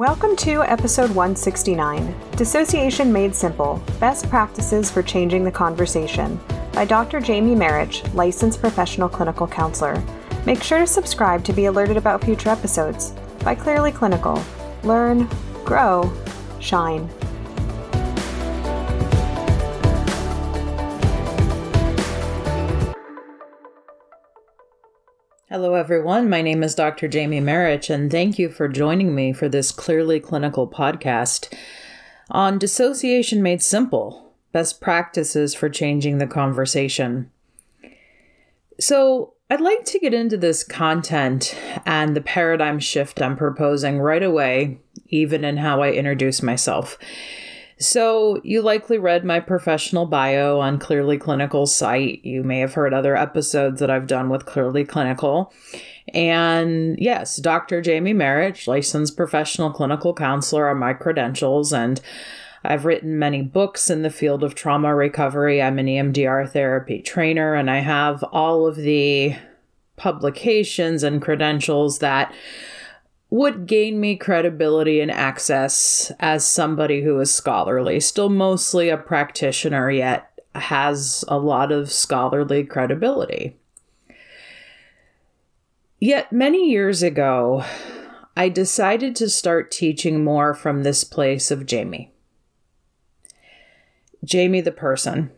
Welcome to episode 169 Dissociation Made Simple Best Practices for Changing the Conversation by Dr. Jamie Marich, licensed professional clinical counselor. Make sure to subscribe to be alerted about future episodes by Clearly Clinical. Learn, grow, shine. Hello, everyone. My name is Dr. Jamie Marich, and thank you for joining me for this Clearly Clinical podcast on Dissociation Made Simple Best Practices for Changing the Conversation. So, I'd like to get into this content and the paradigm shift I'm proposing right away, even in how I introduce myself. So, you likely read my professional bio on Clearly Clinical's site. You may have heard other episodes that I've done with Clearly Clinical. And yes, Dr. Jamie Marich, licensed professional clinical counselor, are my credentials. And I've written many books in the field of trauma recovery. I'm an EMDR therapy trainer, and I have all of the publications and credentials that would gain me credibility and access as somebody who is scholarly, still mostly a practitioner, yet has a lot of scholarly credibility. Yet many years ago, I decided to start teaching more from this place of Jamie. Jamie the person.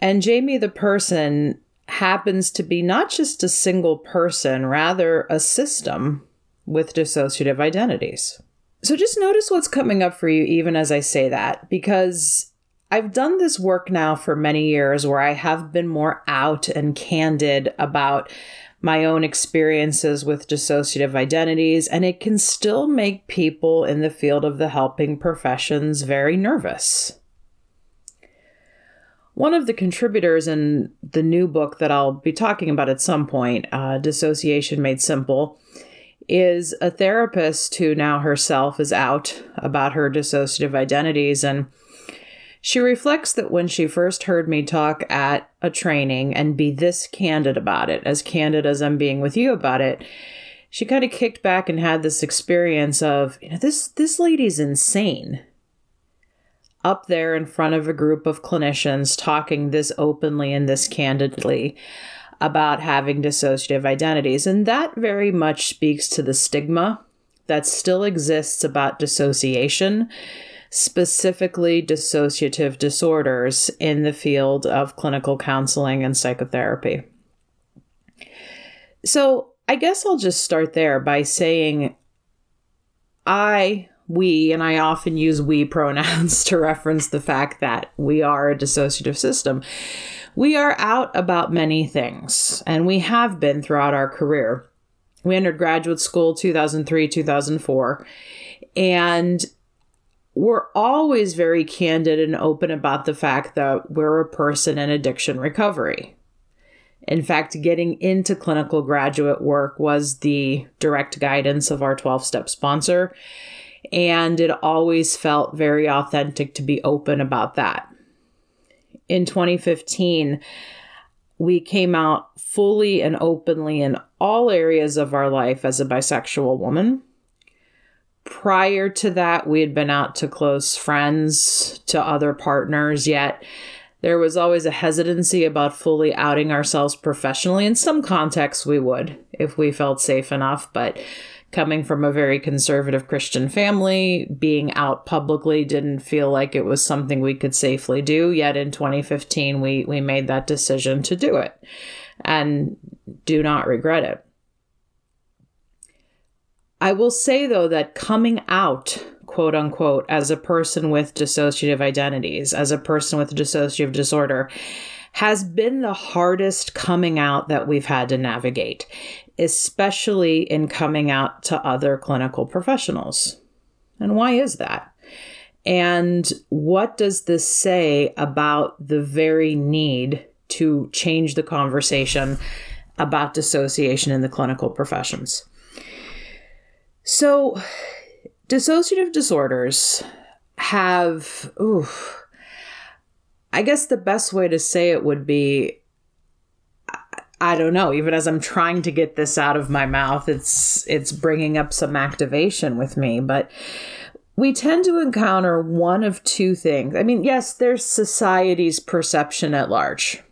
And Jamie the person happens to be not just a single person, rather a system with dissociative identities. So just notice what's coming up for you, even as I say that, because I've done this work now for many years where I have been more out and candid about my own experiences with dissociative identities, and it can still make people in the field of the helping professions very nervous. One of the contributors in the new book that I'll be talking about at some point, uh, Dissociation Made Simple, is a therapist who now herself is out about her dissociative identities. And she reflects that when she first heard me talk at a training and be this candid about it, as candid as I'm being with you about it, she kind of kicked back and had this experience of, you know, this this lady's insane. Up there in front of a group of clinicians talking this openly and this candidly about having dissociative identities. And that very much speaks to the stigma that still exists about dissociation, specifically dissociative disorders in the field of clinical counseling and psychotherapy. So, I guess I'll just start there by saying I, we, and I often use we pronouns to reference the fact that we are a dissociative system we are out about many things, and we have been throughout our career. We entered graduate school 2003, 2004, and we're always very candid and open about the fact that we're a person in addiction recovery. In fact, getting into clinical graduate work was the direct guidance of our 12 step sponsor. And it always felt very authentic to be open about that in 2015, we came out fully and openly in all areas of our life as a bisexual woman. Prior to that, we had been out to close friends, to other partners, yet there was always a hesitancy about fully outing ourselves professionally. In some contexts, we would if we felt safe enough, but coming from a very conservative Christian family, being out publicly didn't feel like it was something we could safely do. Yet in 2015, we, we made that decision to do it and do not regret it. I will say, though, that coming out, quote unquote, as a person with dissociative identities, as a person with dissociative disorder, has been the hardest coming out that we've had to navigate especially in coming out to other clinical professionals. And why is that? And what does this say about the very need to change the conversation about dissociation in the clinical professions? So, dissociative disorders have, ooh, I guess the best way to say it would be I don't know, even as I'm trying to get this out of my mouth, it's it's bringing up some activation with me, but we tend to encounter one of two things. I mean, yes, there's society's perception at large,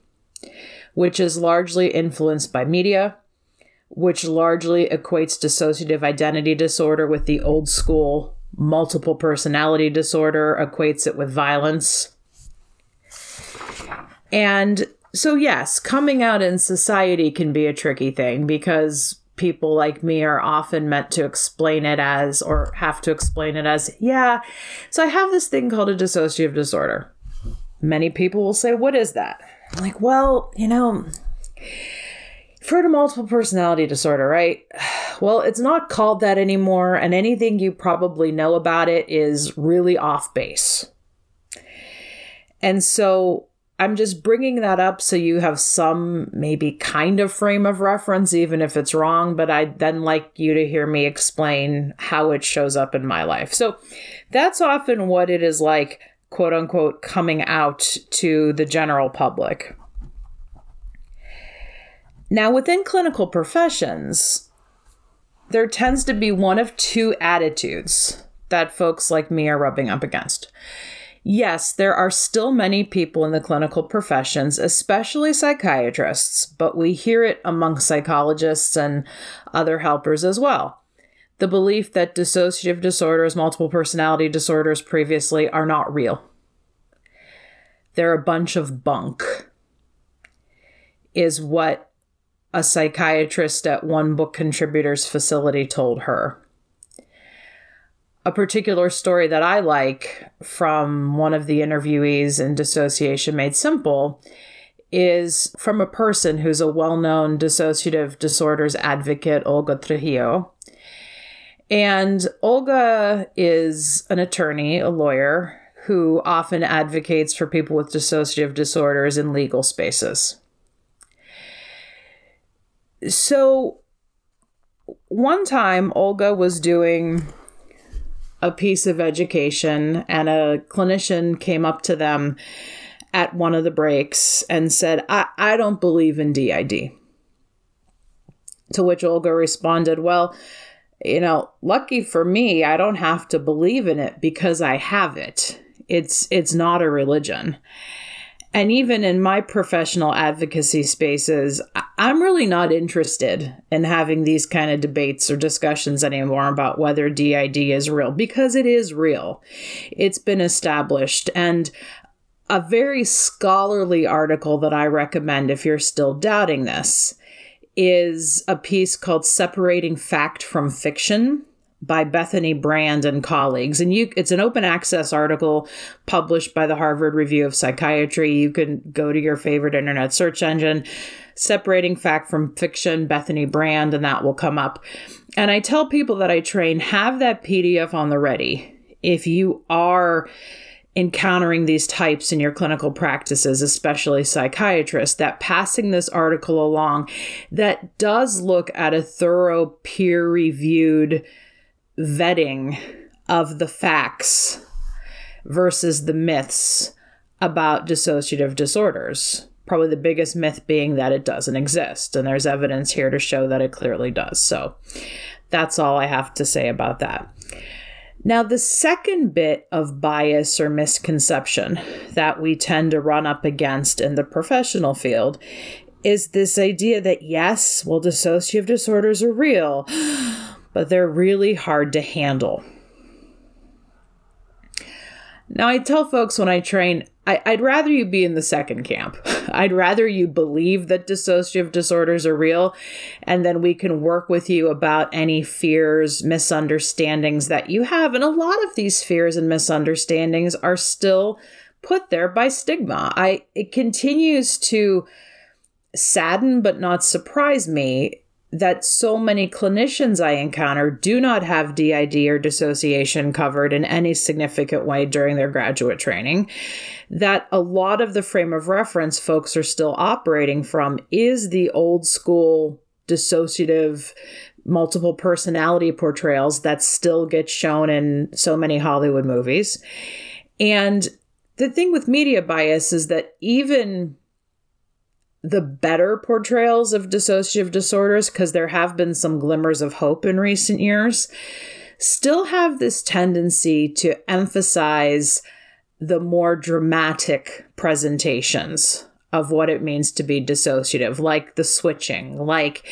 which is largely influenced by media, which largely equates dissociative identity disorder with the old school multiple personality disorder, equates it with violence. And so, yes, coming out in society can be a tricky thing because people like me are often meant to explain it as, or have to explain it as, yeah, so I have this thing called a dissociative disorder. Many people will say, What is that? I'm like, well, you know, you've heard of multiple personality disorder, right? Well, it's not called that anymore, and anything you probably know about it is really off base. And so I'm just bringing that up so you have some maybe kind of frame of reference, even if it's wrong. But I'd then like you to hear me explain how it shows up in my life. So that's often what it is like, quote unquote, coming out to the general public. Now, within clinical professions, there tends to be one of two attitudes that folks like me are rubbing up against. Yes, there are still many people in the clinical professions, especially psychiatrists, but we hear it among psychologists and other helpers as well. The belief that dissociative disorders, multiple personality disorders previously are not real. They're a bunch of bunk, is what a psychiatrist at one book contributors facility told her a particular story that I like from one of the interviewees in Dissociation Made Simple is from a person who's a well known dissociative disorders advocate, Olga Trujillo. And Olga is an attorney, a lawyer, who often advocates for people with dissociative disorders in legal spaces. So, one time, Olga was doing a piece of education, and a clinician came up to them at one of the breaks and said, I, I don't believe in DID. To which Olga responded, Well, you know, lucky for me, I don't have to believe in it because I have it. It's it's not a religion. And even in my professional advocacy spaces, I'm really not interested in having these kind of debates or discussions anymore about whether DID is real because it is real. It's been established. And a very scholarly article that I recommend if you're still doubting this is a piece called Separating Fact from Fiction by Bethany Brand and colleagues. And you it's an open access article published by the Harvard Review of Psychiatry. You can go to your favorite internet search engine, separating fact from fiction, Bethany Brand, and that will come up. And I tell people that I train, have that PDF on the ready. If you are encountering these types in your clinical practices, especially psychiatrists, that passing this article along that does look at a thorough peer reviewed vetting of the facts versus the myths about dissociative disorders. Probably the biggest myth being that it doesn't exist. And there's evidence here to show that it clearly does. So that's all I have to say about that. Now, the second bit of bias or misconception that we tend to run up against in the professional field is this idea that yes, well, dissociative disorders are real but they're really hard to handle. Now, I tell folks when I train, I, would rather you be in the second camp. I'd rather you believe that dissociative disorders are real, and then we can work with you about any fears, misunderstandings that you have. And a lot of these fears and misunderstandings are still put there by stigma. I it continues to sadden but not surprise me that so many clinicians I encounter do not have DID or dissociation covered in any significant way during their graduate training. That a lot of the frame of reference folks are still operating from is the old school dissociative multiple personality portrayals that still get shown in so many Hollywood movies. And the thing with media bias is that even the better portrayals of dissociative disorders, because there have been some glimmers of hope in recent years, still have this tendency to emphasize the more dramatic presentations of what it means to be dissociative, like the switching, like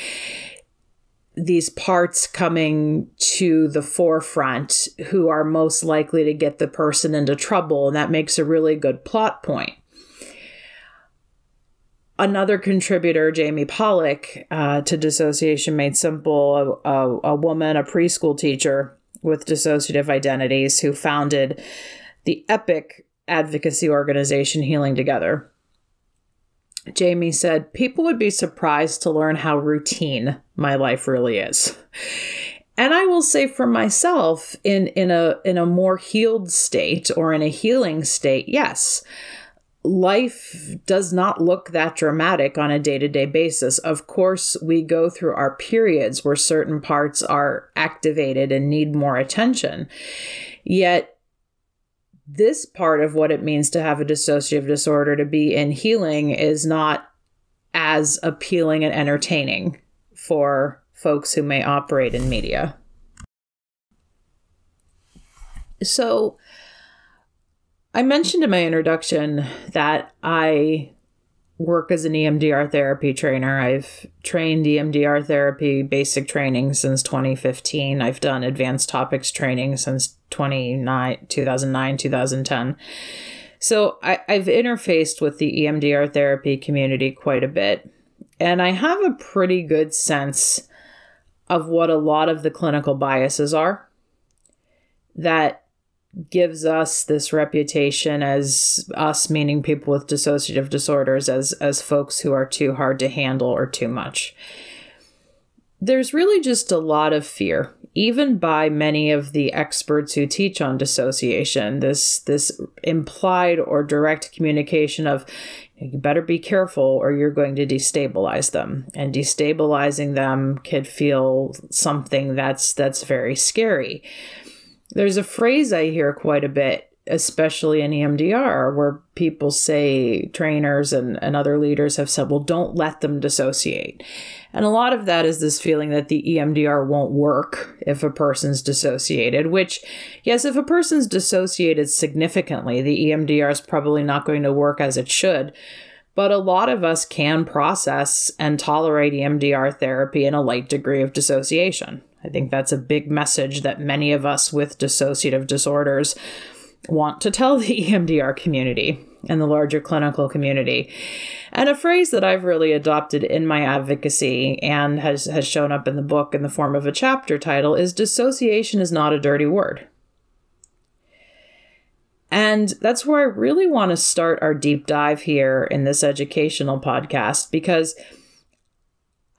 these parts coming to the forefront who are most likely to get the person into trouble, and that makes a really good plot point. Another contributor, Jamie Pollock, uh, to Dissociation Made Simple, a, a, a woman, a preschool teacher with dissociative identities, who founded the epic advocacy organization Healing Together. Jamie said, People would be surprised to learn how routine my life really is. And I will say for myself, in, in a in a more healed state or in a healing state, yes, life does not look that dramatic on a day-to-day basis. Of course, we go through our periods where certain parts are activated and need more attention. Yet this part of what it means to have a dissociative disorder to be in healing is not as appealing and entertaining for folks who may operate in media. So, I mentioned in my introduction that I work as an EMDR therapy trainer. I've trained EMDR therapy basic training since 2015. I've done advanced topics training since 29, 2009, 2010. So I, I've interfaced with the EMDR therapy community quite a bit. And I have a pretty good sense of what a lot of the clinical biases are that gives us this reputation as us meaning people with dissociative disorders as as folks who are too hard to handle or too much. There's really just a lot of fear even by many of the experts who teach on dissociation this this implied or direct communication of you better be careful or you're going to destabilize them. And destabilizing them could feel something that's that's very scary there's a phrase I hear quite a bit, especially in EMDR, where people say, trainers and, and other leaders have said, well, don't let them dissociate. And a lot of that is this feeling that the EMDR won't work if a person's dissociated, which, yes, if a person's dissociated significantly, the EMDR is probably not going to work as it should. But a lot of us can process and tolerate EMDR therapy in a light degree of dissociation. I think that's a big message that many of us with dissociative disorders want to tell the EMDR community and the larger clinical community. And a phrase that I've really adopted in my advocacy and has, has shown up in the book in the form of a chapter title is dissociation is not a dirty word. And that's where I really want to start our deep dive here in this educational podcast because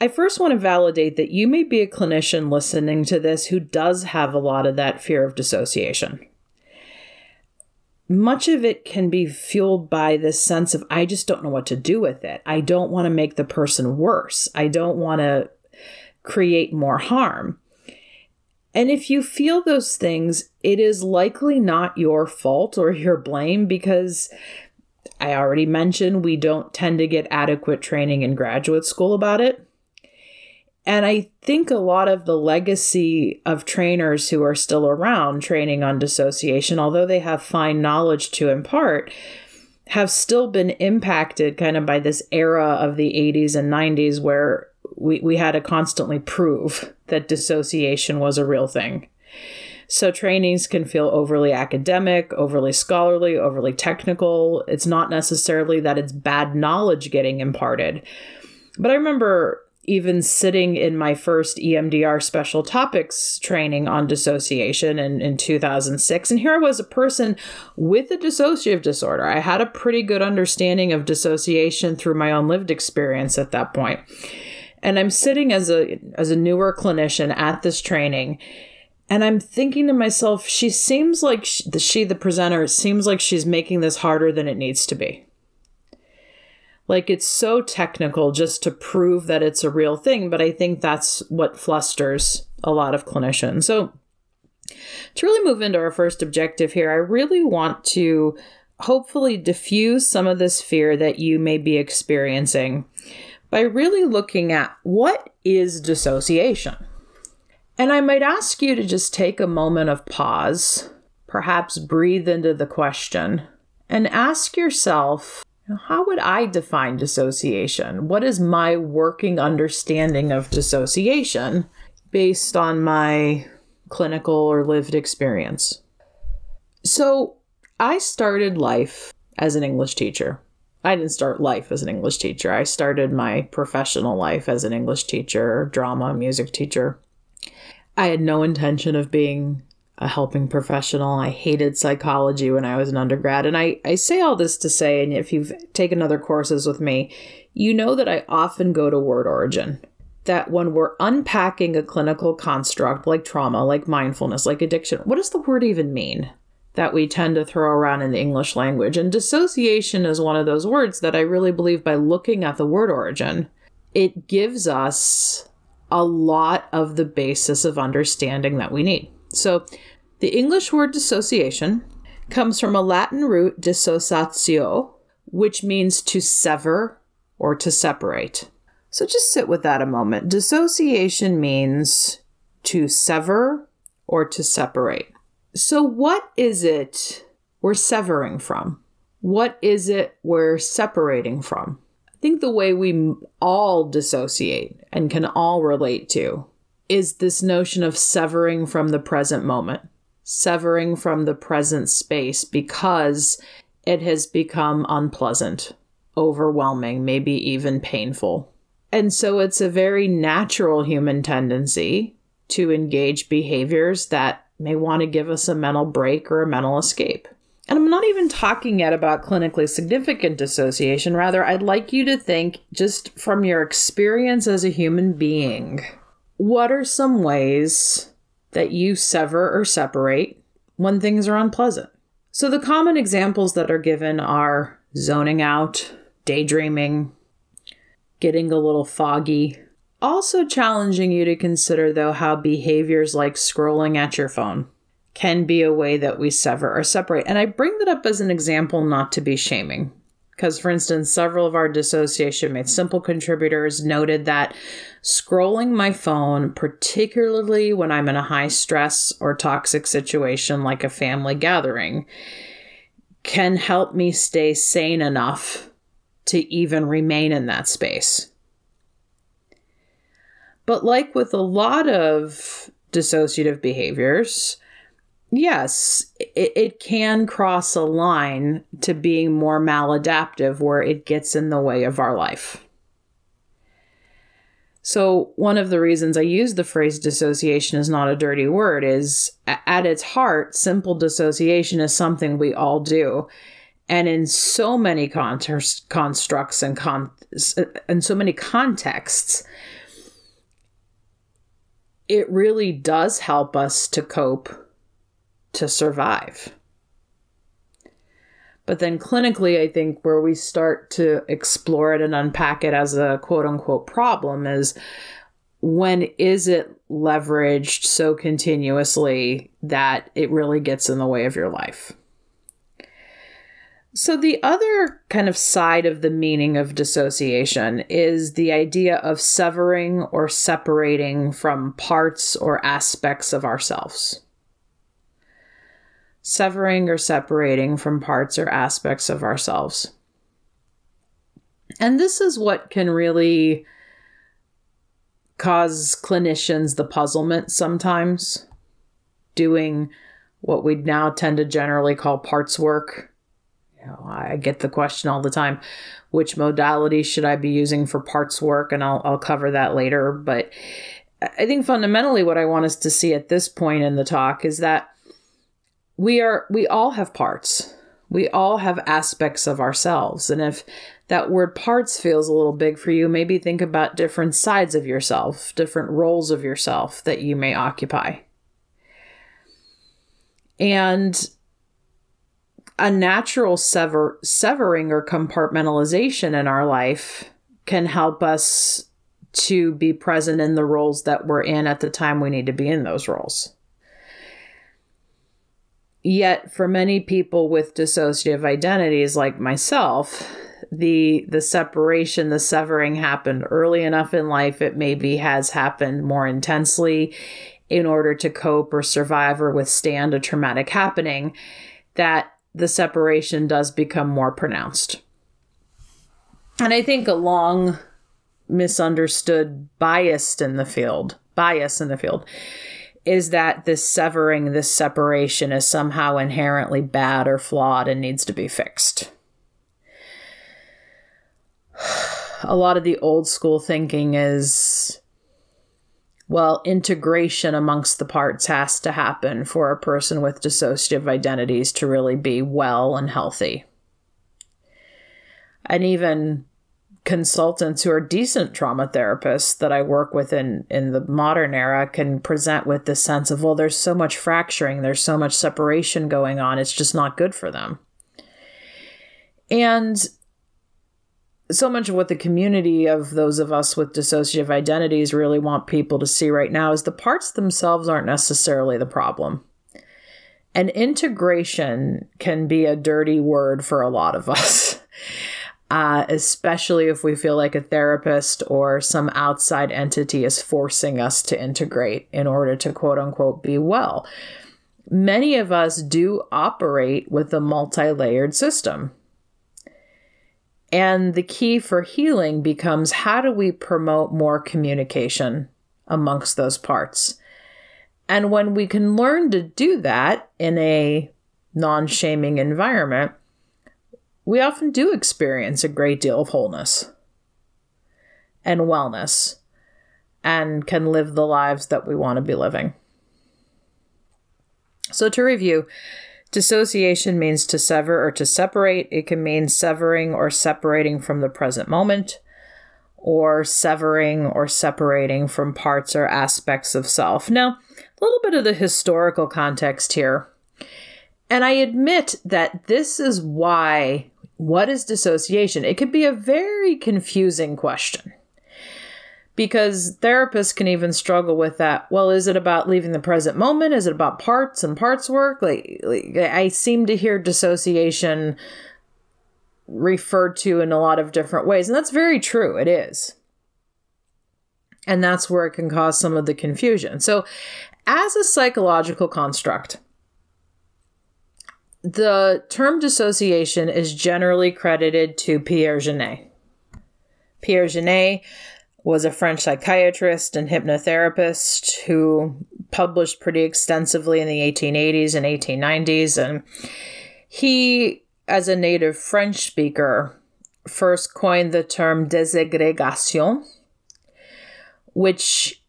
I first want to validate that you may be a clinician listening to this who does have a lot of that fear of dissociation. Much of it can be fueled by this sense of, I just don't know what to do with it. I don't want to make the person worse. I don't want to create more harm. And if you feel those things, it is likely not your fault or your blame because I already mentioned we don't tend to get adequate training in graduate school about it. And I think a lot of the legacy of trainers who are still around training on dissociation, although they have fine knowledge to impart, have still been impacted kind of by this era of the 80s and 90s where we, we had to constantly prove that dissociation was a real thing. So trainings can feel overly academic, overly scholarly, overly technical. It's not necessarily that it's bad knowledge getting imparted. But I remember even sitting in my first EMDR special topics training on dissociation in, in 2006. And here I was a person with a dissociative disorder. I had a pretty good understanding of dissociation through my own lived experience at that point. And I'm sitting as a as a newer clinician at this training and I'm thinking to myself, she seems like she, the, she, the presenter, seems like she's making this harder than it needs to be. Like it's so technical just to prove that it's a real thing, but I think that's what flusters a lot of clinicians. So, to really move into our first objective here, I really want to hopefully diffuse some of this fear that you may be experiencing by really looking at what is dissociation. And I might ask you to just take a moment of pause, perhaps breathe into the question, and ask yourself how would I define dissociation? What is my working understanding of dissociation based on my clinical or lived experience? So, I started life as an English teacher. I didn't start life as an English teacher. I started my professional life as an English teacher, drama, music teacher. I had no intention of being a helping professional. I hated psychology when I was an undergrad. And I, I say all this to say, and if you've taken other courses with me, you know that I often go to word origin. That when we're unpacking a clinical construct like trauma, like mindfulness, like addiction, what does the word even mean? That we tend to throw around in the English language. And dissociation is one of those words that I really believe by looking at the word origin, it gives us a lot of the basis of understanding that we need. So, the English word dissociation comes from a Latin root dissociatio, which means to sever or to separate. So just sit with that a moment. Dissociation means to sever or to separate. So, what is it we're severing from? What is it we're separating from? I think the way we all dissociate and can all relate to is this notion of severing from the present moment severing from the present space because it has become unpleasant, overwhelming, maybe even painful. And so it's a very natural human tendency to engage behaviors that may want to give us a mental break or a mental escape. And I'm not even talking yet about clinically significant dissociation. Rather, I'd like you to think just from your experience as a human being what are some ways that you sever or separate when things are unpleasant. So, the common examples that are given are zoning out, daydreaming, getting a little foggy. Also, challenging you to consider, though, how behaviors like scrolling at your phone can be a way that we sever or separate. And I bring that up as an example not to be shaming. Because, for instance, several of our dissociation made simple contributors noted that scrolling my phone, particularly when I'm in a high stress or toxic situation like a family gathering, can help me stay sane enough to even remain in that space. But, like with a lot of dissociative behaviors, yes, it, it can cross a line to being more maladaptive where it gets in the way of our life. So, one of the reasons I use the phrase dissociation is not a dirty word is at its heart, simple dissociation is something we all do. And in so many con- constructs and, con- and so many contexts, it really does help us to cope to survive. But then clinically, I think where we start to explore it and unpack it as a quote unquote problem is when is it leveraged so continuously that it really gets in the way of your life? So, the other kind of side of the meaning of dissociation is the idea of severing or separating from parts or aspects of ourselves severing or separating from parts or aspects of ourselves. And this is what can really cause clinicians the puzzlement sometimes, doing what we now tend to generally call parts work. You know, I get the question all the time which modality should I be using for parts work? And I'll, I'll cover that later. But I think fundamentally, what I want us to see at this point in the talk is that we are we all have parts. We all have aspects of ourselves. And if that word parts feels a little big for you maybe think about different sides of yourself different roles of yourself that you may occupy. And a natural sever severing or compartmentalization in our life can help us to be present in the roles that we're in at the time we need to be in those roles Yet, for many people with dissociative identities like myself, the the separation, the severing happened early enough in life. It maybe has happened more intensely in order to cope or survive or withstand a traumatic happening that the separation does become more pronounced. And I think a long misunderstood bias in the field, bias in the field, is that this severing, this separation is somehow inherently bad or flawed and needs to be fixed. A lot of the old school thinking is well, integration amongst the parts has to happen for a person with dissociative identities to really be well and healthy. And even consultants who are decent trauma therapists that I work with in, in the modern era can present with this sense of, well, there's so much fracturing, there's so much separation going on, it's just not good for them. And so much of what the community of those of us with dissociative identities really want people to see right now is the parts themselves aren't necessarily the problem. And integration can be a dirty word for a lot of us, uh, especially if we feel like a therapist or some outside entity is forcing us to integrate in order to quote unquote be well. Many of us do operate with a multi layered system and the key for healing becomes how do we promote more communication amongst those parts? And when we can learn to do that in a non shaming environment, we often do experience a great deal of wholeness and wellness and can live the lives that we want to be living. So, to review, Dissociation means to sever or to separate. It can mean severing or separating from the present moment, or severing or separating from parts or aspects of self. Now, a little bit of the historical context here. And I admit that this is why what is dissociation? It could be a very confusing question because therapists can even struggle with that. Well, is it about leaving the present moment? Is it about parts and parts work? Like, like I seem to hear dissociation referred to in a lot of different ways, and that's very true. It is. And that's where it can cause some of the confusion. So, as a psychological construct, the term dissociation is generally credited to Pierre Janet. Pierre Janet was a French psychiatrist and hypnotherapist who published pretty extensively in the 1880s and 1890s. And he, as a native French speaker, first coined the term désagrégation, which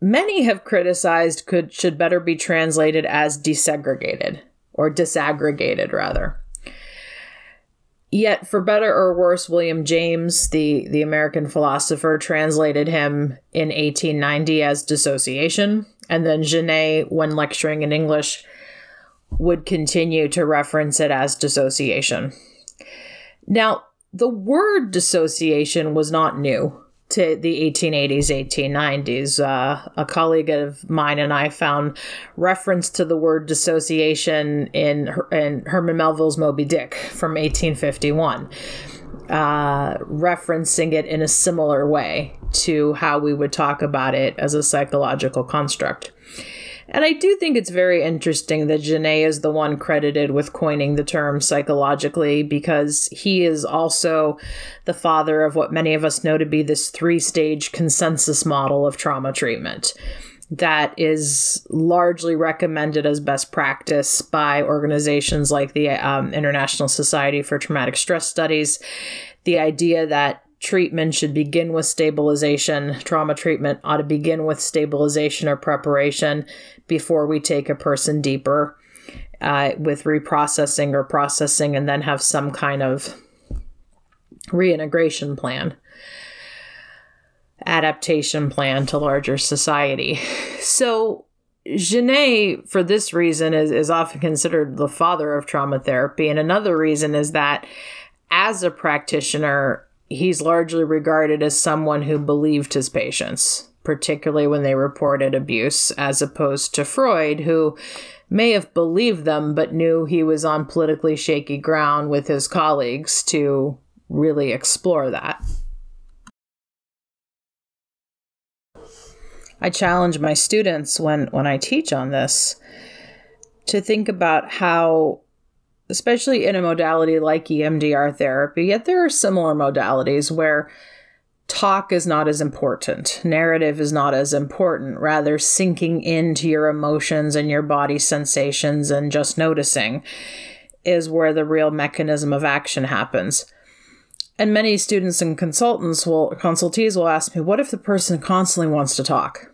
many have criticized could should better be translated as desegregated or disaggregated rather. Yet, for better or worse, William James, the, the American philosopher, translated him in 1890 as dissociation. And then Janet, when lecturing in English, would continue to reference it as dissociation. Now, the word dissociation was not new to the 1880s, 1890s. Uh, a colleague of mine and I found reference to the word dissociation in, in Herman Melville's Moby Dick from 1851, uh, referencing it in a similar way to how we would talk about it as a psychological construct. And I do think it's very interesting that Janet is the one credited with coining the term psychologically because he is also the father of what many of us know to be this three stage consensus model of trauma treatment that is largely recommended as best practice by organizations like the um, International Society for Traumatic Stress Studies. The idea that treatment should begin with stabilization. Trauma treatment ought to begin with stabilization or preparation before we take a person deeper uh, with reprocessing or processing and then have some kind of reintegration plan adaptation plan to larger society so Janet, for this reason, is, is often considered the father of trauma therapy. And another reason is that as a practitioner, he's largely regarded as someone who believed his patients, particularly when they reported abuse, as opposed to Freud, who may have believed them, but knew he was on politically shaky ground with his colleagues to really explore that. I challenge my students when, when I teach on this to think about how, especially in a modality like EMDR therapy, yet there are similar modalities where talk is not as important, narrative is not as important, rather, sinking into your emotions and your body sensations and just noticing is where the real mechanism of action happens. And many students and consultants will consultees will ask me, what if the person constantly wants to talk?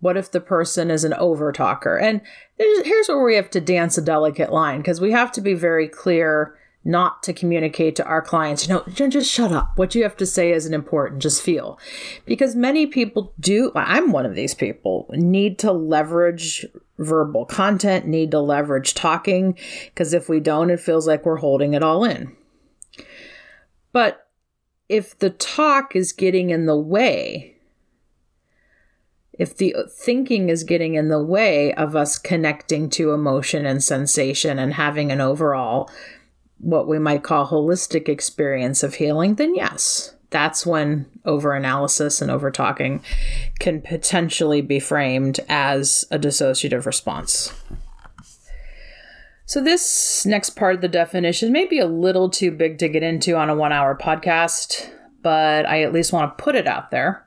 What if the person is an over talker? And here's where we have to dance a delicate line because we have to be very clear not to communicate to our clients, you know, just shut up. What you have to say isn't important, just feel. Because many people do, I'm one of these people, need to leverage verbal content, need to leverage talking, because if we don't, it feels like we're holding it all in. But if the talk is getting in the way, if the thinking is getting in the way of us connecting to emotion and sensation and having an overall, what we might call holistic experience of healing, then yes, that's when over analysis and over talking can potentially be framed as a dissociative response. So, this next part of the definition may be a little too big to get into on a one hour podcast, but I at least want to put it out there.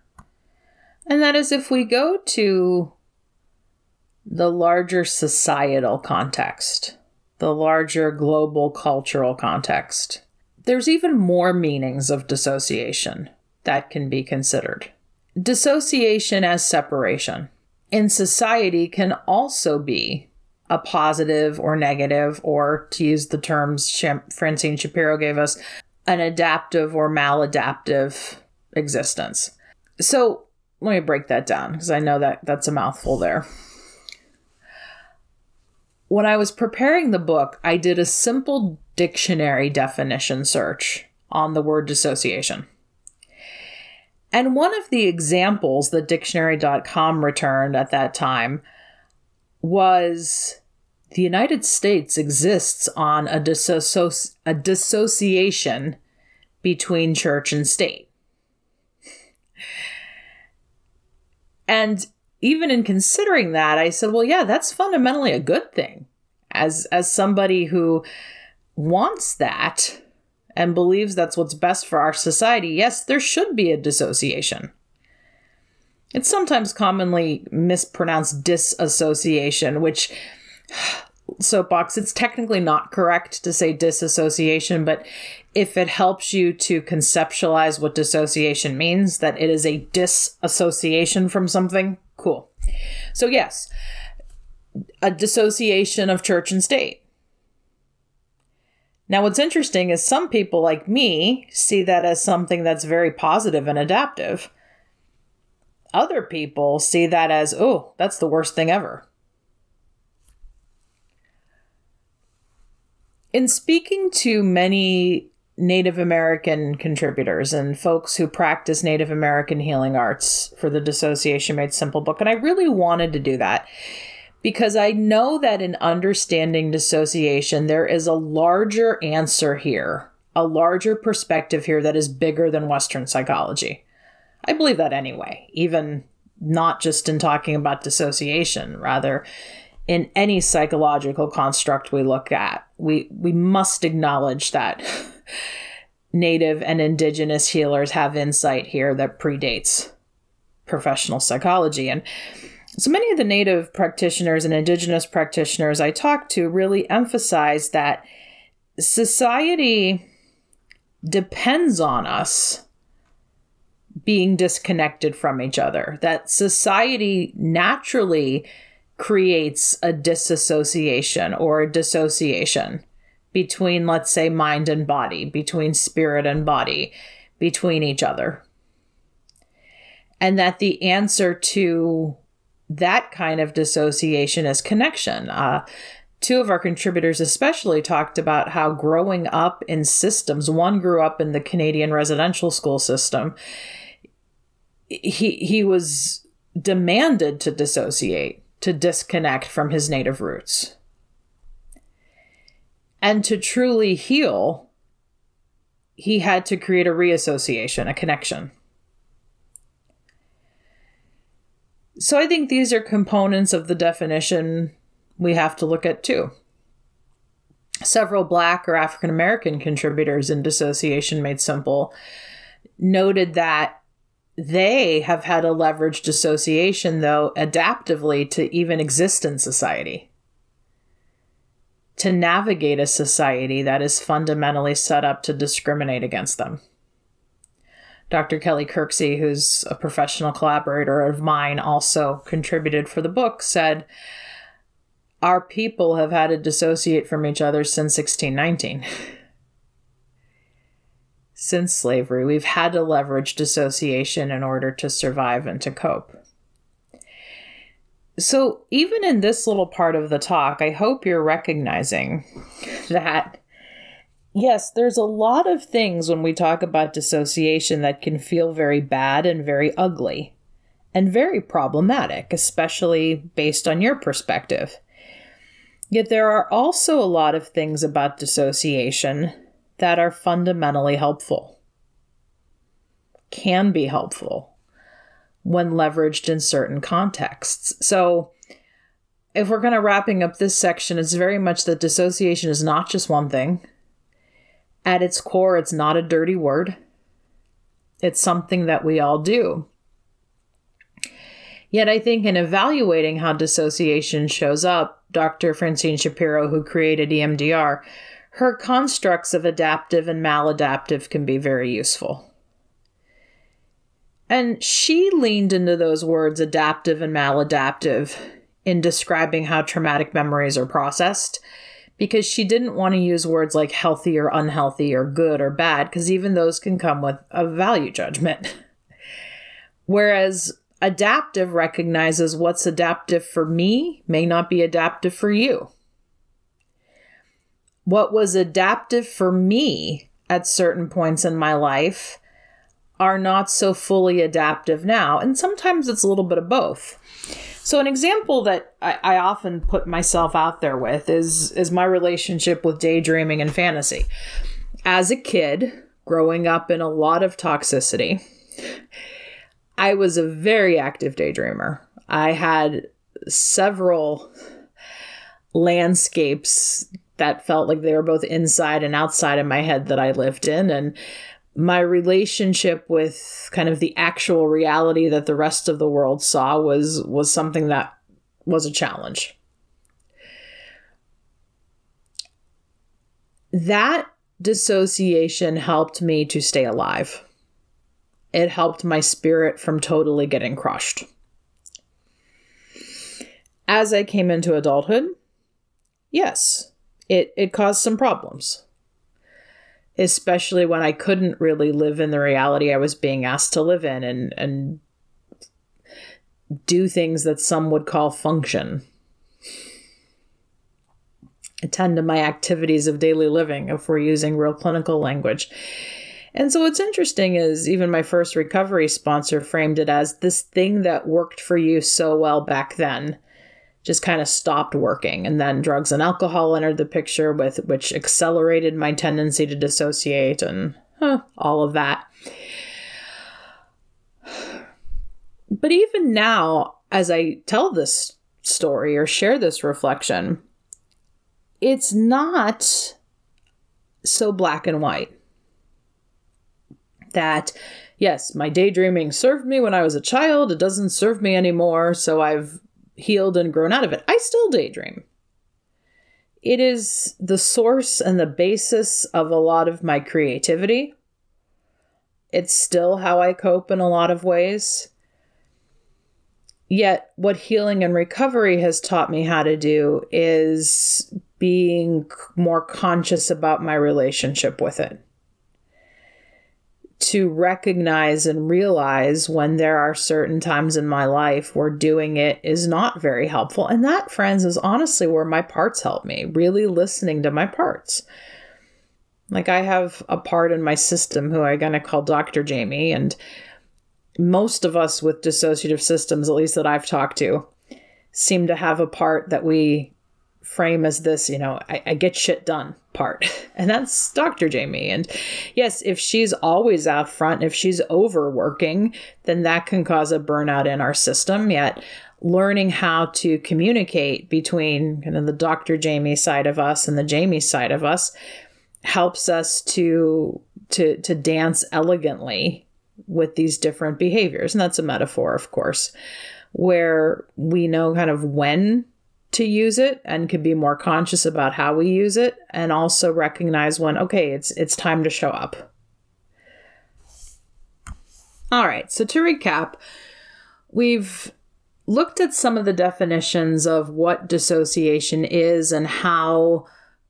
And that is if we go to the larger societal context, the larger global cultural context, there's even more meanings of dissociation that can be considered. Dissociation as separation in society can also be a positive or negative, or to use the terms Francine Shapiro gave us, an adaptive or maladaptive existence. So let me break that down because I know that that's a mouthful there. When I was preparing the book, I did a simple dictionary definition search on the word dissociation. And one of the examples that dictionary.com returned at that time was the United States exists on a, dissoci- a dissociation between church and state. And even in considering that, I said, well, yeah, that's fundamentally a good thing. As as somebody who wants that and believes that's what's best for our society, yes, there should be a dissociation. It's sometimes commonly mispronounced disassociation, which soapbox, it's technically not correct to say disassociation, but if it helps you to conceptualize what dissociation means, that it is a disassociation from something, cool. So, yes, a dissociation of church and state. Now, what's interesting is some people like me see that as something that's very positive and adaptive. Other people see that as, oh, that's the worst thing ever. In speaking to many Native American contributors and folks who practice Native American healing arts for the Dissociation Made Simple book, and I really wanted to do that because I know that in understanding dissociation, there is a larger answer here, a larger perspective here that is bigger than Western psychology. I believe that anyway, even not just in talking about dissociation, rather in any psychological construct we look at, we we must acknowledge that native and indigenous healers have insight here that predates professional psychology. And so many of the native practitioners and indigenous practitioners I talk to really emphasize that society depends on us being disconnected from each other, that society naturally creates a disassociation or a dissociation between, let's say, mind and body, between spirit and body, between each other. And that the answer to that kind of dissociation is connection. Uh, two of our contributors especially talked about how growing up in systems one grew up in the canadian residential school system he he was demanded to dissociate to disconnect from his native roots. And to truly heal, he had to create a reassociation, a connection. So I think these are components of the definition we have to look at too. Several Black or African American contributors in Dissociation Made Simple noted that they have had a leveraged dissociation, though, adaptively to even exist in society. To navigate a society that is fundamentally set up to discriminate against them. Dr. Kelly Kirksey, who's a professional collaborator of mine, also contributed for the book, said, Our people have had to dissociate from each other since 1619. since slavery, we've had to leverage dissociation in order to survive and to cope. So, even in this little part of the talk, I hope you're recognizing that Yes, there's a lot of things when we talk about dissociation that can feel very bad and very ugly and very problematic, especially based on your perspective. Yet there are also a lot of things about dissociation that are fundamentally helpful, can be helpful when leveraged in certain contexts. So, if we're kind of wrapping up this section, it's very much that dissociation is not just one thing at its core, it's not a dirty word. It's something that we all do. Yet, I think in evaluating how dissociation shows up, Dr. Francine Shapiro, who created EMDR, her constructs of adaptive and maladaptive can be very useful. And she leaned into those words, adaptive and maladaptive, in describing how traumatic memories are processed because she didn't want to use words like healthy or unhealthy or good or bad, because even those can come with a value judgment. Whereas adaptive recognizes what's adaptive for me may not be adaptive for you. What was adaptive for me at certain points in my life are not so fully adaptive now. And sometimes it's a little bit of both. So an example that I, I, often put myself out there with is is my relationship with daydreaming and fantasy. As a kid, growing up in a lot of toxicity, I was a very active daydreamer. I had several landscapes that felt like they were both inside and outside of my head that I lived in and my relationship with kind of the actual reality that the rest of the world saw was was something that was a challenge. That dissociation helped me to stay alive. It helped my spirit from totally getting crushed. As I came into adulthood, yes, it, it caused some problems especially when I couldn't really live in the reality I was being asked to live in and and do things that some would call function. Attend to my activities of daily living if we're using real clinical language. And so what's interesting is even my first recovery sponsor framed it as this thing that worked for you so well back then just kind of stopped working. And then drugs and alcohol entered the picture with which accelerated my tendency to dissociate and huh, all of that. But even now as i tell this story or share this reflection it's not so black and white. That yes my daydreaming served me when i was a child. It doesn't serve me anymore. So i've healed and grown out of it. I still daydream. It is the source and the basis of a lot of my creativity. It's still how I cope in a lot of ways. Yet, what healing and recovery has taught me how to do is being more conscious about my relationship with it to recognize and realize when there are certain times in my life where doing it is not very helpful. And that, friends, is honestly where my parts help me, really listening to my parts. Like, I have a part in my system who I'm going to call Dr. Jamie, and most of us with dissociative systems, at least that I've talked to, seem to have a part that we frame as this, you know, I, I, get shit done part. And that's Dr. Jamie. And yes, if she's always out front, if she's overworking, then that can cause a burnout in our system. Yet learning how to communicate between kind of the Dr. Jamie side of us and the Jamie side of us helps us to to to dance elegantly with these different behaviors. And that's a metaphor, of course, where we know kind of when to use it and can be more conscious about how we use it and also recognize when okay it's it's time to show up. All right so to recap we've looked at some of the definitions of what dissociation is and how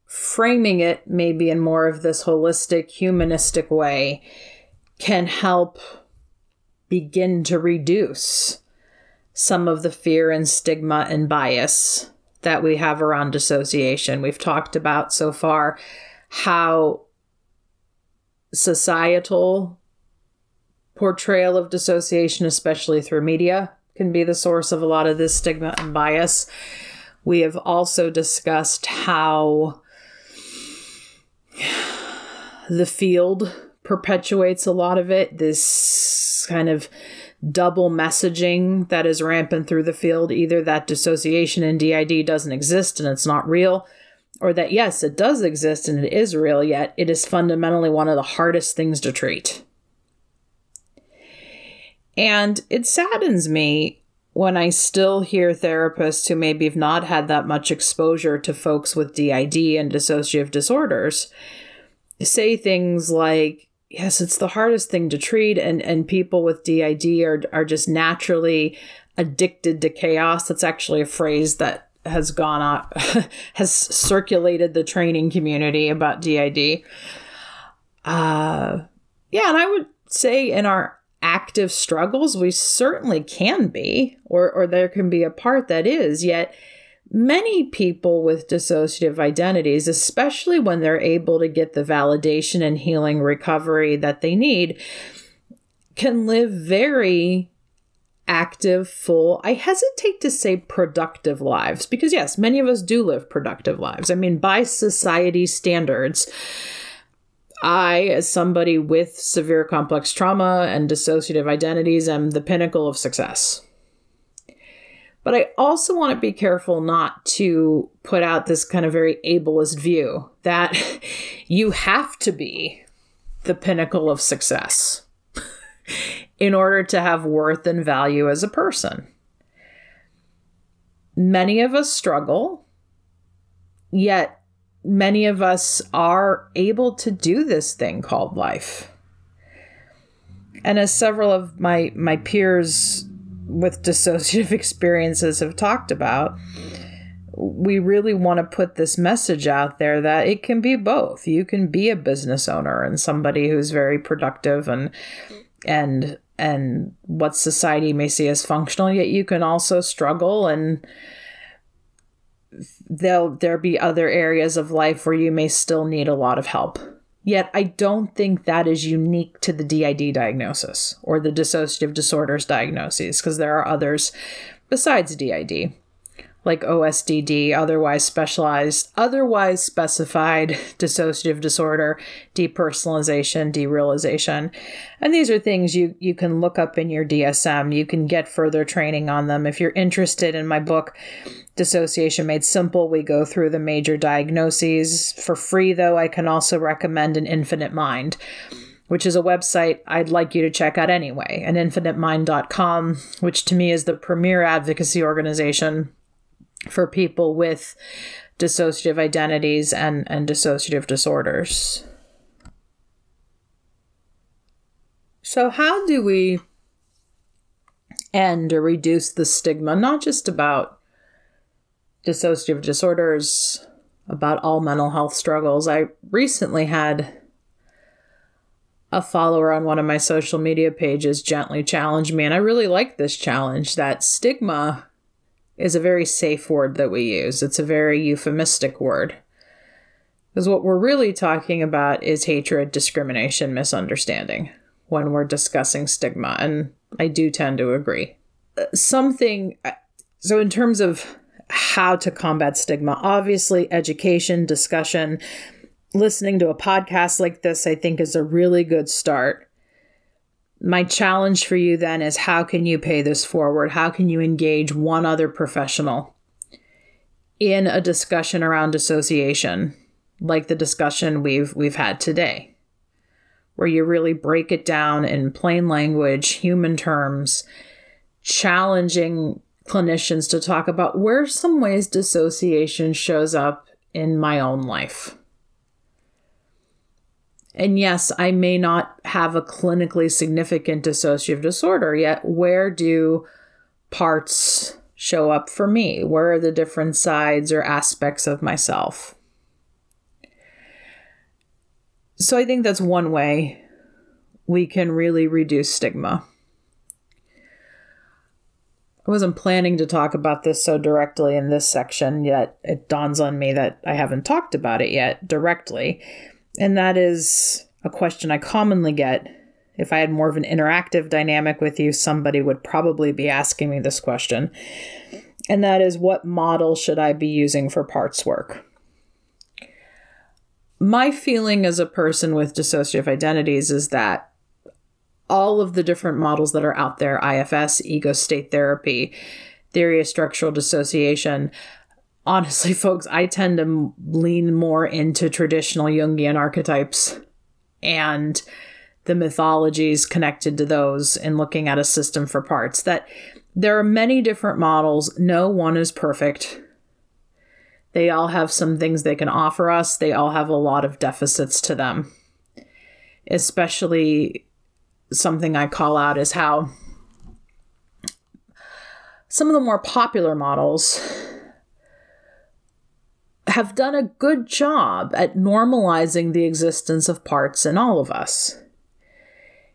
framing it maybe in more of this holistic humanistic way can help begin to reduce some of the fear and stigma and bias that we have around dissociation. We've talked about so far how societal portrayal of dissociation, especially through media, can be the source of a lot of this stigma and bias. We have also discussed how the field perpetuates a lot of it. This kind of double messaging that is rampant through the field either that dissociation in DID doesn't exist and it's not real, or that yes, it does exist and it is real, yet it is fundamentally one of the hardest things to treat. And it saddens me when I still hear therapists who maybe have not had that much exposure to folks with DID and dissociative disorders say things like, yes, it's the hardest thing to treat, and and people with DID are are just naturally addicted to chaos. That's actually a phrase that has gone up, has circulated the training community about DID. Uh, yeah, and I would say in our active struggles, we certainly can be, or or there can be a part that is, yet Many people with dissociative identities, especially when they're able to get the validation and healing recovery that they need, can live very active, full, I hesitate to say productive lives because, yes, many of us do live productive lives. I mean, by society standards, I, as somebody with severe complex trauma and dissociative identities, am the pinnacle of success. But I also want to be careful not to put out this kind of very ableist view that you have to be the pinnacle of success in order to have worth and value as a person. Many of us struggle, yet many of us are able to do this thing called life. And as several of my my peers with dissociative experiences have talked about, we really want to put this message out there that it can be both. You can be a business owner and somebody who's very productive and and and what society may see as functional, yet you can also struggle and there'll there be other areas of life where you may still need a lot of help. Yet I don't think that is unique to the DID diagnosis or the dissociative disorders diagnoses, because there are others besides DID, like OSDD, otherwise specialized, otherwise specified dissociative disorder, depersonalization, derealization. And these are things you, you can look up in your DSM. You can get further training on them. If you're interested in my book, Dissociation Made Simple, we go through the major diagnoses. For free, though, I can also recommend An Infinite Mind, which is a website I'd like you to check out anyway, an infinitemind.com, which to me is the premier advocacy organization for people with dissociative identities and, and dissociative disorders. So, how do we end or reduce the stigma, not just about dissociative disorders, about all mental health struggles. I recently had a follower on one of my social media pages gently challenge me, and I really like this challenge that stigma is a very safe word that we use. It's a very euphemistic word. Because what we're really talking about is hatred, discrimination, misunderstanding when we're discussing stigma, and I do tend to agree. Uh, something So, in terms of how to combat stigma, obviously, education, discussion, listening to a podcast like this, I think, is a really good start. My challenge for you then is how can you pay this forward? How can you engage one other professional in a discussion around dissociation, like the discussion we've we've had today, where you really break it down in plain language, human terms, challenging clinicians to talk about where some ways dissociation shows up in my own life. And yes, I may not have a clinically significant dissociative disorder, yet where do parts show up for me? Where are the different sides or aspects of myself? So I think that's one way we can really reduce stigma. I wasn't planning to talk about this so directly in this section, yet it dawns on me that I haven't talked about it yet directly. And that is a question I commonly get. If I had more of an interactive dynamic with you, somebody would probably be asking me this question. And that is what model should I be using for parts work? My feeling as a person with dissociative identities is that all of the different models that are out there IFS, ego state therapy, theory of structural dissociation honestly, folks, I tend to lean more into traditional Jungian archetypes and the mythologies connected to those in looking at a system for parts. That there are many different models, no one is perfect. They all have some things they can offer us, they all have a lot of deficits to them. Especially something I call out is how some of the more popular models have done a good job at normalizing the existence of parts in all of us.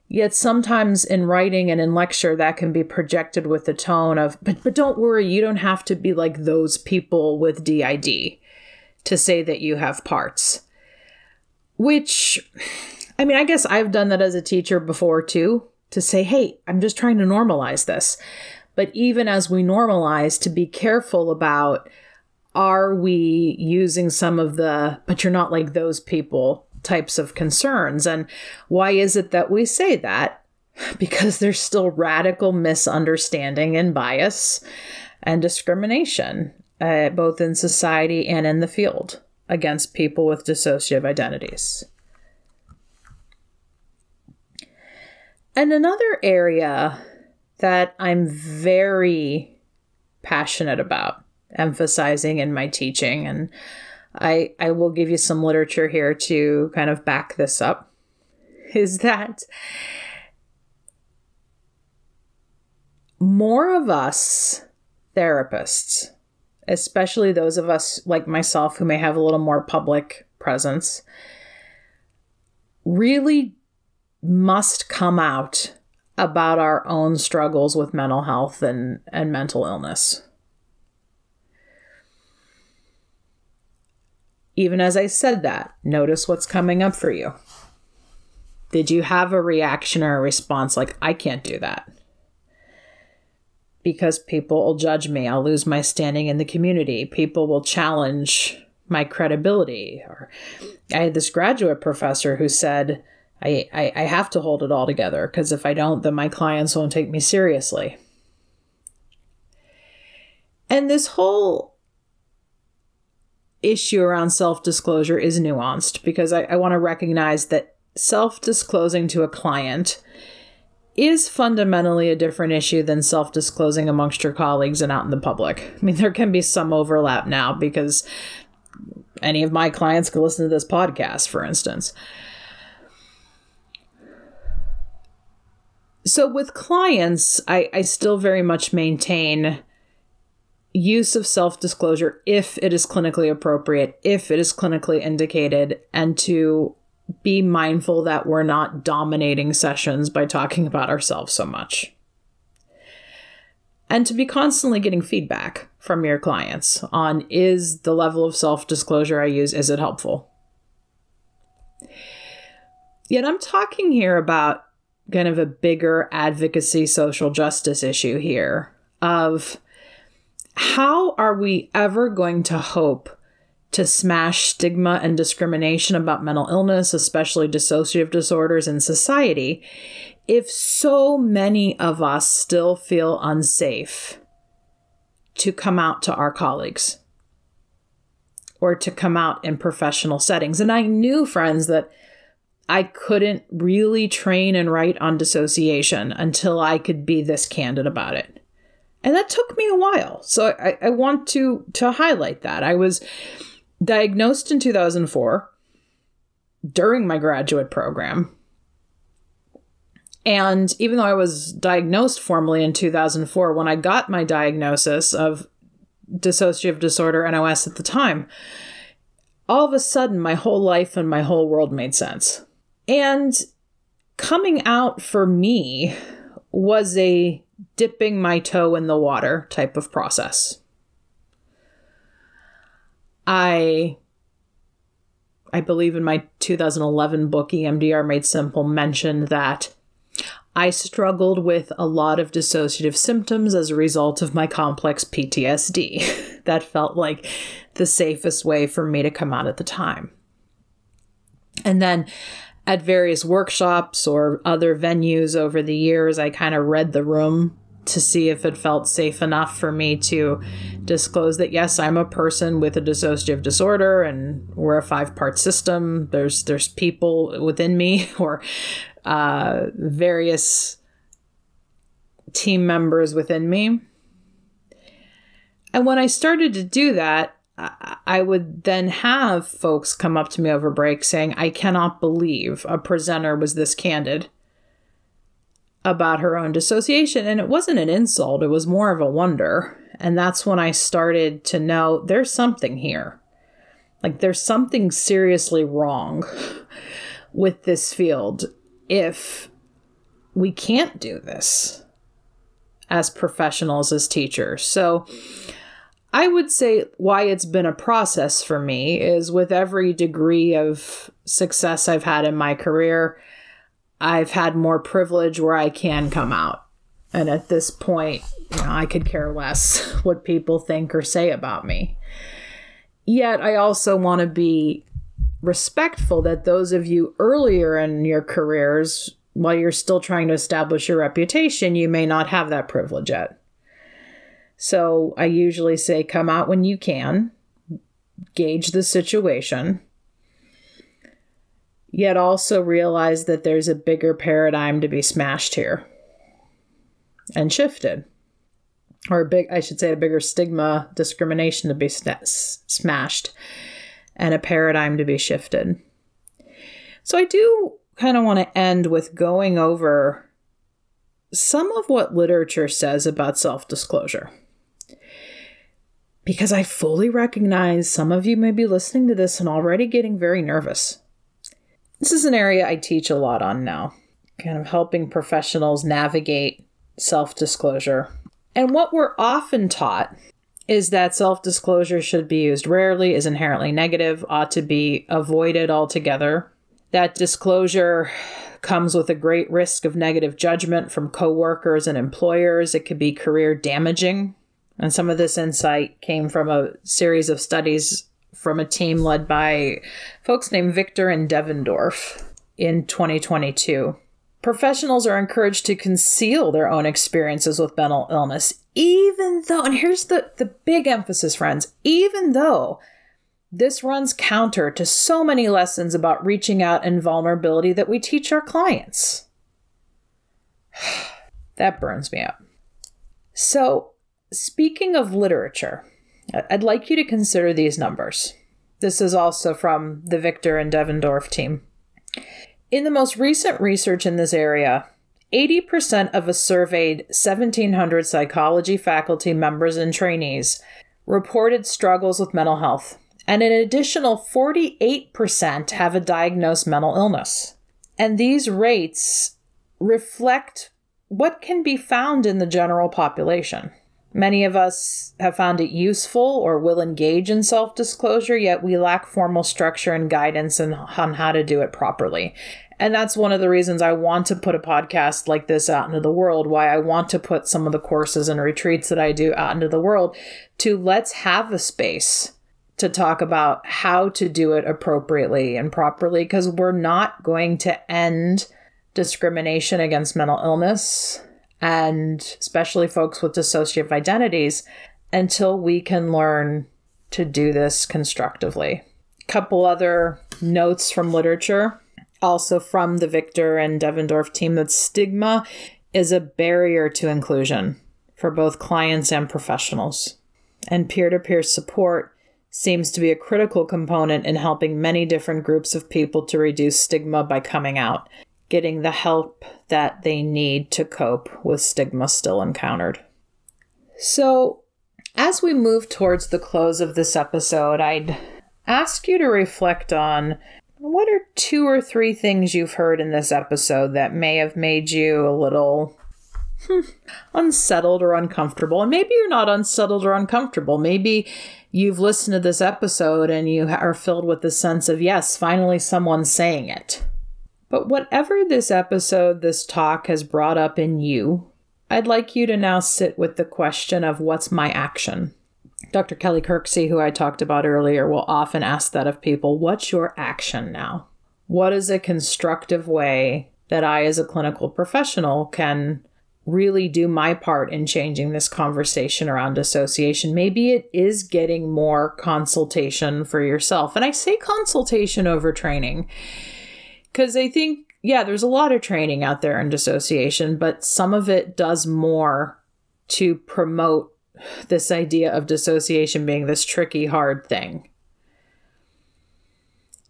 Yet sometimes in writing and in lecture, that can be projected with the tone of, but, but don't worry, you don't have to be like those people with DID to say that you have parts. Which, I mean, I guess I've done that as a teacher before too, to say, hey, I'm just trying to normalize this. But even as we normalize, to be careful about are we using some of the, but you're not like those people types of concerns? And why is it that we say that? Because there's still radical misunderstanding and bias and discrimination, uh, both in society and in the field, against people with dissociative identities. And another area that I'm very passionate about emphasizing in my teaching. And I, I will give you some literature here to kind of back this up is that more of us therapists, especially those of us like myself who may have a little more public presence, really must come out about our own struggles with mental health and, and mental illness. Even as I said that, notice what's coming up for you. Did you have a reaction or a response like, I can't do that? Because people will judge me. I'll lose my standing in the community. People will challenge my credibility. Or I had this graduate professor who said, I, I, I have to hold it all together because if I don't, then my clients won't take me seriously. And this whole issue around self disclosure is nuanced because I, I want to recognize that self disclosing to a client is fundamentally a different issue than self disclosing amongst your colleagues and out in the public. I mean, there can be some overlap now because any of my clients can listen to this podcast, for instance. So, with clients, I, I still very much maintain use of self disclosure if it is clinically appropriate, if it is clinically indicated, and to be mindful that we're not dominating sessions by talking about ourselves so much. And to be constantly getting feedback from your clients on is the level of self disclosure I use, is it helpful? Yet I'm talking here about kind of a bigger advocacy social justice issue here of how are we ever going to hope to smash stigma and discrimination about mental illness, especially dissociative disorders in society, if so many of us still feel unsafe to come out to our colleagues or to come out in professional settings. And I knew, friends, that I couldn't really train and write on dissociation until I could be this candid about it. And that took me a while. So I, I want to to highlight that. I was diagnosed in 2004 during my graduate program. And even though I was diagnosed formally in 2004, when I got my diagnosis of dissociative disorder, NOS at the time, all of a sudden my whole life and my whole world made sense. And coming out for me was a dipping my toe in the water type of process. I I believe in my 2011 book EMDR Made Simple mentioned that I struggled with a lot of dissociative symptoms as a result of my complex PTSD. that felt like the safest way for me to come out at the time. And then at various workshops or other venues over the years, I kind of read the room to see if it felt safe enough for me to disclose that yes, I'm a person with a dissociative disorder and we're a five-part system. There's there's people within me or uh, various team members within me. And when I started to do that, I would then have folks come up to me over break saying, I cannot believe a presenter was this candid about her own dissociation. And it wasn't an insult, it was more of a wonder. And that's when I started to know there's something here. Like there's something seriously wrong with this field if we can't do this as professionals, as teachers. So, I would say why it's been a process for me is with every degree of success I've had in my career, I've had more privilege where I can come out. And at this point, you know, I could care less what people think or say about me. Yet I also want to be respectful that those of you earlier in your careers, while you're still trying to establish your reputation, you may not have that privilege yet. So I usually say, come out when you can, gauge the situation, yet also realize that there's a bigger paradigm to be smashed here and shifted. Or a big, I should say, a bigger stigma discrimination to be smashed and a paradigm to be shifted. So I do kind of want to end with going over some of what literature says about self disclosure because I fully recognize some of you may be listening to this and already getting very nervous. This is an area I teach a lot on now, kind of helping professionals navigate self disclosure. And what we're often taught is that self disclosure should be used rarely, is inherently negative, ought to be avoided altogether. That disclosure comes with a great risk of negative judgment from coworkers and employers. It could be career damaging and some of this insight came from a series of studies from a team led by folks named Victor and Devendorf in 2022. Professionals are encouraged to conceal their own experiences with mental illness, even though, and here's the, the big emphasis, friends, even though this runs counter to so many lessons about reaching out and vulnerability that we teach our clients. that burns me up. So, Speaking of literature, I'd like you to consider these numbers. This is also from the Victor and Devendorf team. In the most recent research in this area, 80% of a surveyed 1,700 psychology faculty members and trainees reported struggles with mental health, and an additional 48% have a diagnosed mental illness. And these rates reflect what can be found in the general population. Many of us have found it useful or will engage in self disclosure, yet we lack formal structure and guidance on how to do it properly. And that's one of the reasons I want to put a podcast like this out into the world, why I want to put some of the courses and retreats that I do out into the world to let's have a space to talk about how to do it appropriately and properly because we're not going to end discrimination against mental illness and especially folks with dissociative identities until we can learn to do this constructively. Couple other notes from literature, also from the Victor and Devendorf team, that stigma is a barrier to inclusion for both clients and professionals. And peer to peer support seems to be a critical component in helping many different groups of people to reduce stigma by coming out, getting the help that they need to cope with stigma still encountered. So, as we move towards the close of this episode, I'd ask you to reflect on what are two or three things you've heard in this episode that may have made you a little hmm, unsettled or uncomfortable. And maybe you're not unsettled or uncomfortable. Maybe you've listened to this episode and you are filled with the sense of, yes, finally someone's saying it. But whatever this episode, this talk has brought up in you, I'd like you to now sit with the question of what's my action? Dr. Kelly Kirksey, who I talked about earlier, will often ask that of people what's your action now? What is a constructive way that I, as a clinical professional, can really do my part in changing this conversation around dissociation? Maybe it is getting more consultation for yourself. And I say consultation over training because I think yeah, there's a lot of training out there in dissociation, but some of it does more to promote this idea of dissociation being this tricky, hard thing.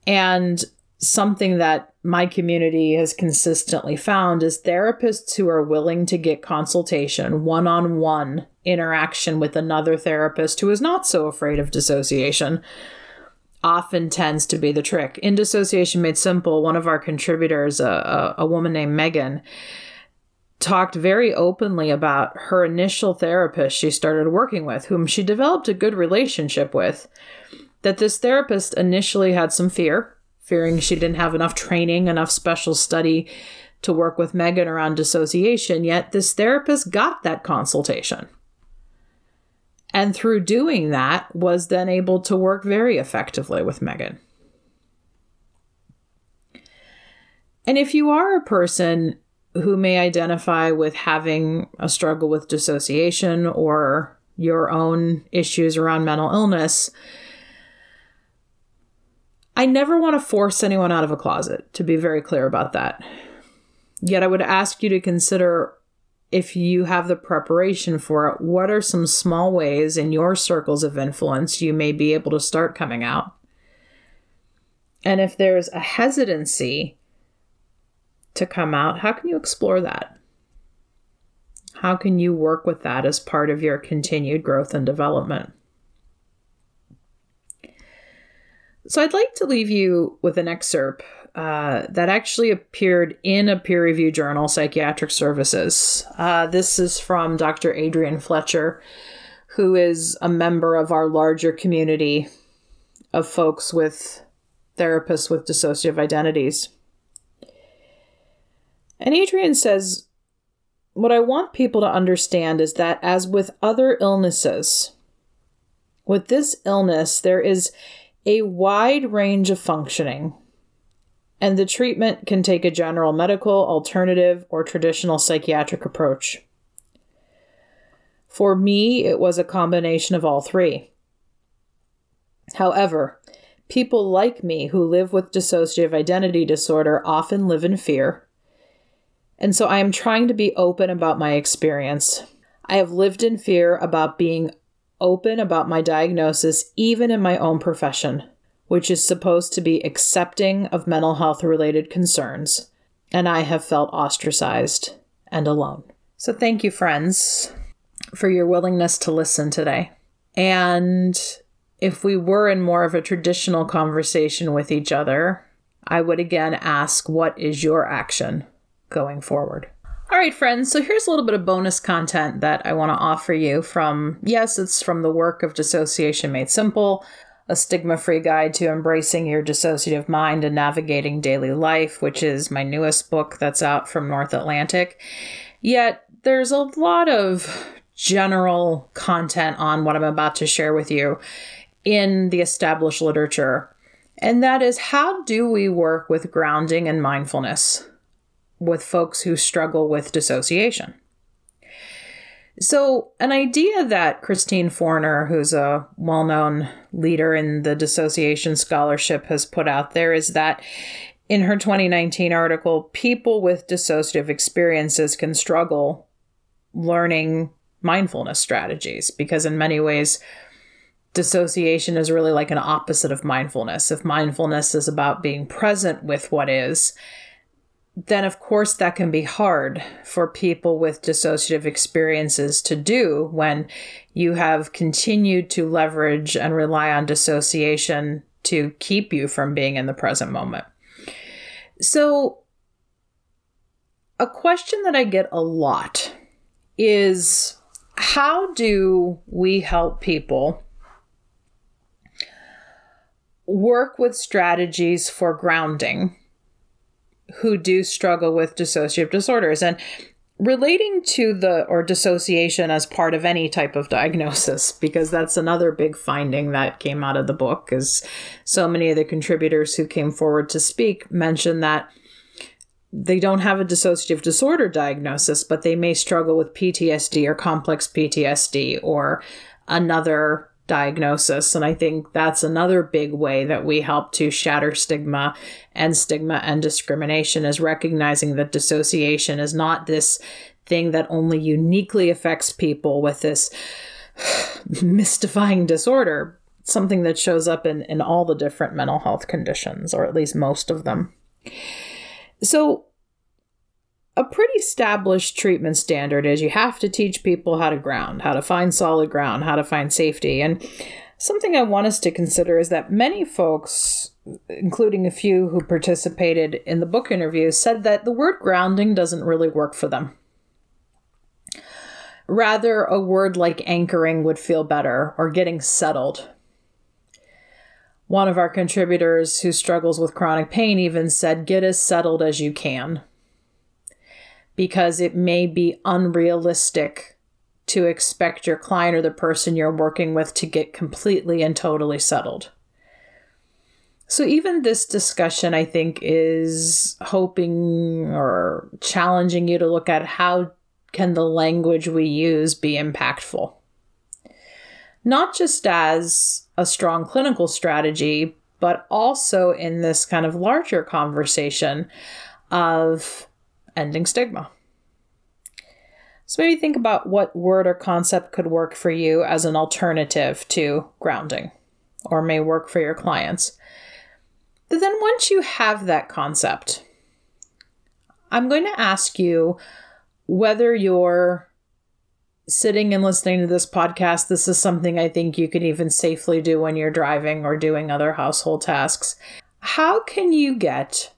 And something that my community has consistently found is therapists who are willing to get consultation, one on one interaction with another therapist who is not so afraid of dissociation often tends to be the trick. In Dissociation Made Simple, one of our contributors, a, a, a woman named Megan, talked very openly about her initial therapist she started working with, whom she developed a good relationship with. That this therapist initially had some fear, fearing she didn't have enough training, enough special study to work with Megan around dissociation, yet this therapist got that consultation and through doing that was then able to work very effectively with Megan. And if you are a person who may identify with having a struggle with dissociation or your own issues around mental illness, I never want to force anyone out of a closet, to be very clear about that. Yet I would ask you to consider if you have the preparation for it, what are some small ways in your circles of influence you may be able to start coming out? And if there's a hesitancy to come out, how can you explore that? How can you work with that as part of your continued growth and development? So, I'd like to leave you with an excerpt uh, that actually appeared in a peer reviewed journal, Psychiatric Services. Uh, this is from Dr. Adrian Fletcher, who is a member of our larger community of folks with therapists with dissociative identities. And Adrian says, What I want people to understand is that, as with other illnesses, with this illness, there is a wide range of functioning and the treatment can take a general medical, alternative, or traditional psychiatric approach. For me, it was a combination of all three. However, people like me who live with dissociative identity disorder often live in fear. And so I am trying to be open about my experience. I have lived in fear about being open about my diagnosis, even in my own profession which is supposed to be accepting of mental health related concerns, and I have felt ostracized and alone. So, thank you, friends, for your willingness to listen today. And if we were in more of a traditional conversation with each other, I would again ask, What is your action going forward? All right, friends, so here's a little bit of bonus content that I want to offer you from, yes, it's from the work of Dissociation Made Simple, A Stigma Free Guide to Embracing Your Dissociative Mind and Navigating Daily Life, which is my newest book that's out from North Atlantic. Yet there's a lot of general content on what I'm about to share with you in the established literature. And that is how do we work with grounding and mindfulness with folks who struggle with dissociation? So, an idea that Christine Forner, who's a well known leader in the dissociation scholarship, has put out there is that in her 2019 article, people with dissociative experiences can struggle learning mindfulness strategies because, in many ways, dissociation is really like an opposite of mindfulness. If mindfulness is about being present with what is, then of course that can be hard for people with dissociative experiences to do when you have continued to leverage and rely on dissociation to keep you from being in the present moment. So, a question that I get a lot is how do we help people work with strategies for grounding? Who do struggle with dissociative disorders. And relating to the or dissociation as part of any type of diagnosis because that's another big finding that came out of the book is so many of the contributors who came forward to speak mentioned that they don't have a dissociative disorder diagnosis but they may struggle with PTSD or complex PTSD or another diagnosis. And I think that's another big way that we help to shatter stigma and stigma and discrimination is recognizing that dissociation is not this thing that only uniquely affects people with this mystifying disorder, something that shows up in, in all the different mental health conditions, or at least most of them. So, a pretty established treatment standard is you have to teach people how to ground, how to find solid ground, how to find safety. And something I want us to consider is that many folks, including a few who participated in the book interview, said that the word grounding doesn't really work for them. Rather, a word like anchoring would feel better or getting settled. One of our contributors who struggles with chronic pain even said, Get as settled as you can because it may be unrealistic to expect your client or the person you're working with to get completely and totally settled. So, even this discussion, I think, is hoping or challenging you to look at how can the language we use be impactful. Not just as a strong clinical strategy, but also in this kind of larger conversation of ending stigma. So maybe think about what word or concept could work for you as an alternative to grounding or may work for your clients. But then once you have that concept, I'm going to ask you whether you're sitting and listening to this podcast. This is something I think you can even safely do when you're driving or doing other household tasks. How can you get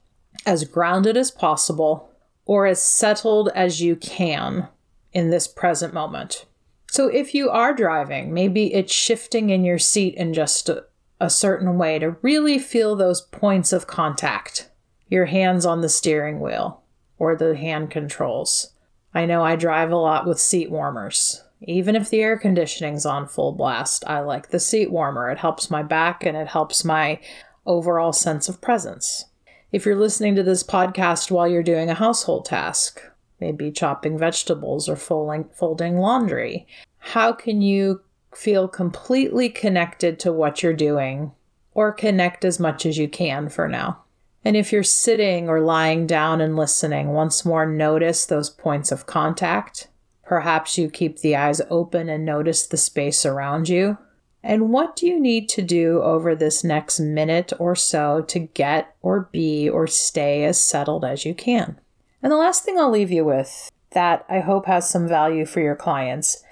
as grounded as possible or as settled as you can in this present moment. So if you are driving, maybe it's shifting in your seat in just a, a certain way to really feel those points of contact. Your hands on the steering wheel or the hand controls. I know I drive a lot with seat warmers. Even if the air conditioning's on full blast, I like the seat warmer. It helps my back and it helps my overall sense of presence. If you're listening to this podcast while you're doing a household task, maybe chopping vegetables or folding, laundry, how can you feel completely connected to what you're doing or connect as much as you can for now? And if you're sitting or lying down and listening, once more notice those points of contact. Perhaps you keep the eyes open and notice the space around you. And what do you need to do over this next minute or so to get or be or stay as settled as you can? And the last thing I'll leave you with that I hope has some value for your clients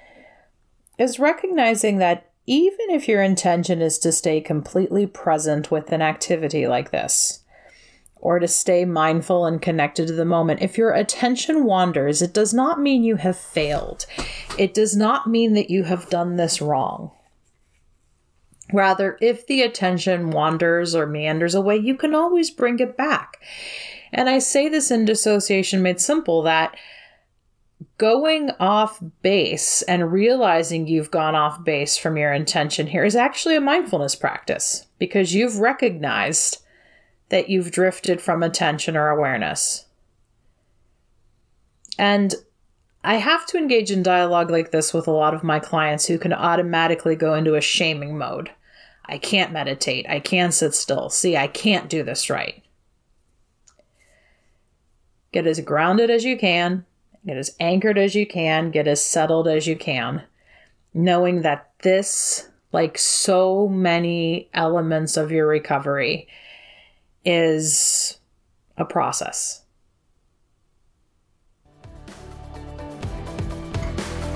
is recognizing that even if your intention is to stay completely present with an activity like this, or to stay mindful and connected to the moment. If your attention wanders, it does not mean you have failed. It does not mean that you have done this wrong. Rather, if the attention wanders or meanders away, you can always bring it back. And I say this in Dissociation Made Simple that going off base and realizing you've gone off base from your intention here is actually a mindfulness practice because you've recognized that you've drifted from attention or awareness. And I have to engage in dialogue like this with a lot of my clients who can automatically go into a shaming mode. I can't meditate. I can't sit still. See, I can't do this right. Get as grounded as you can, get as anchored as you can, get as settled as you can, knowing that this, like so many elements of your recovery, is a process.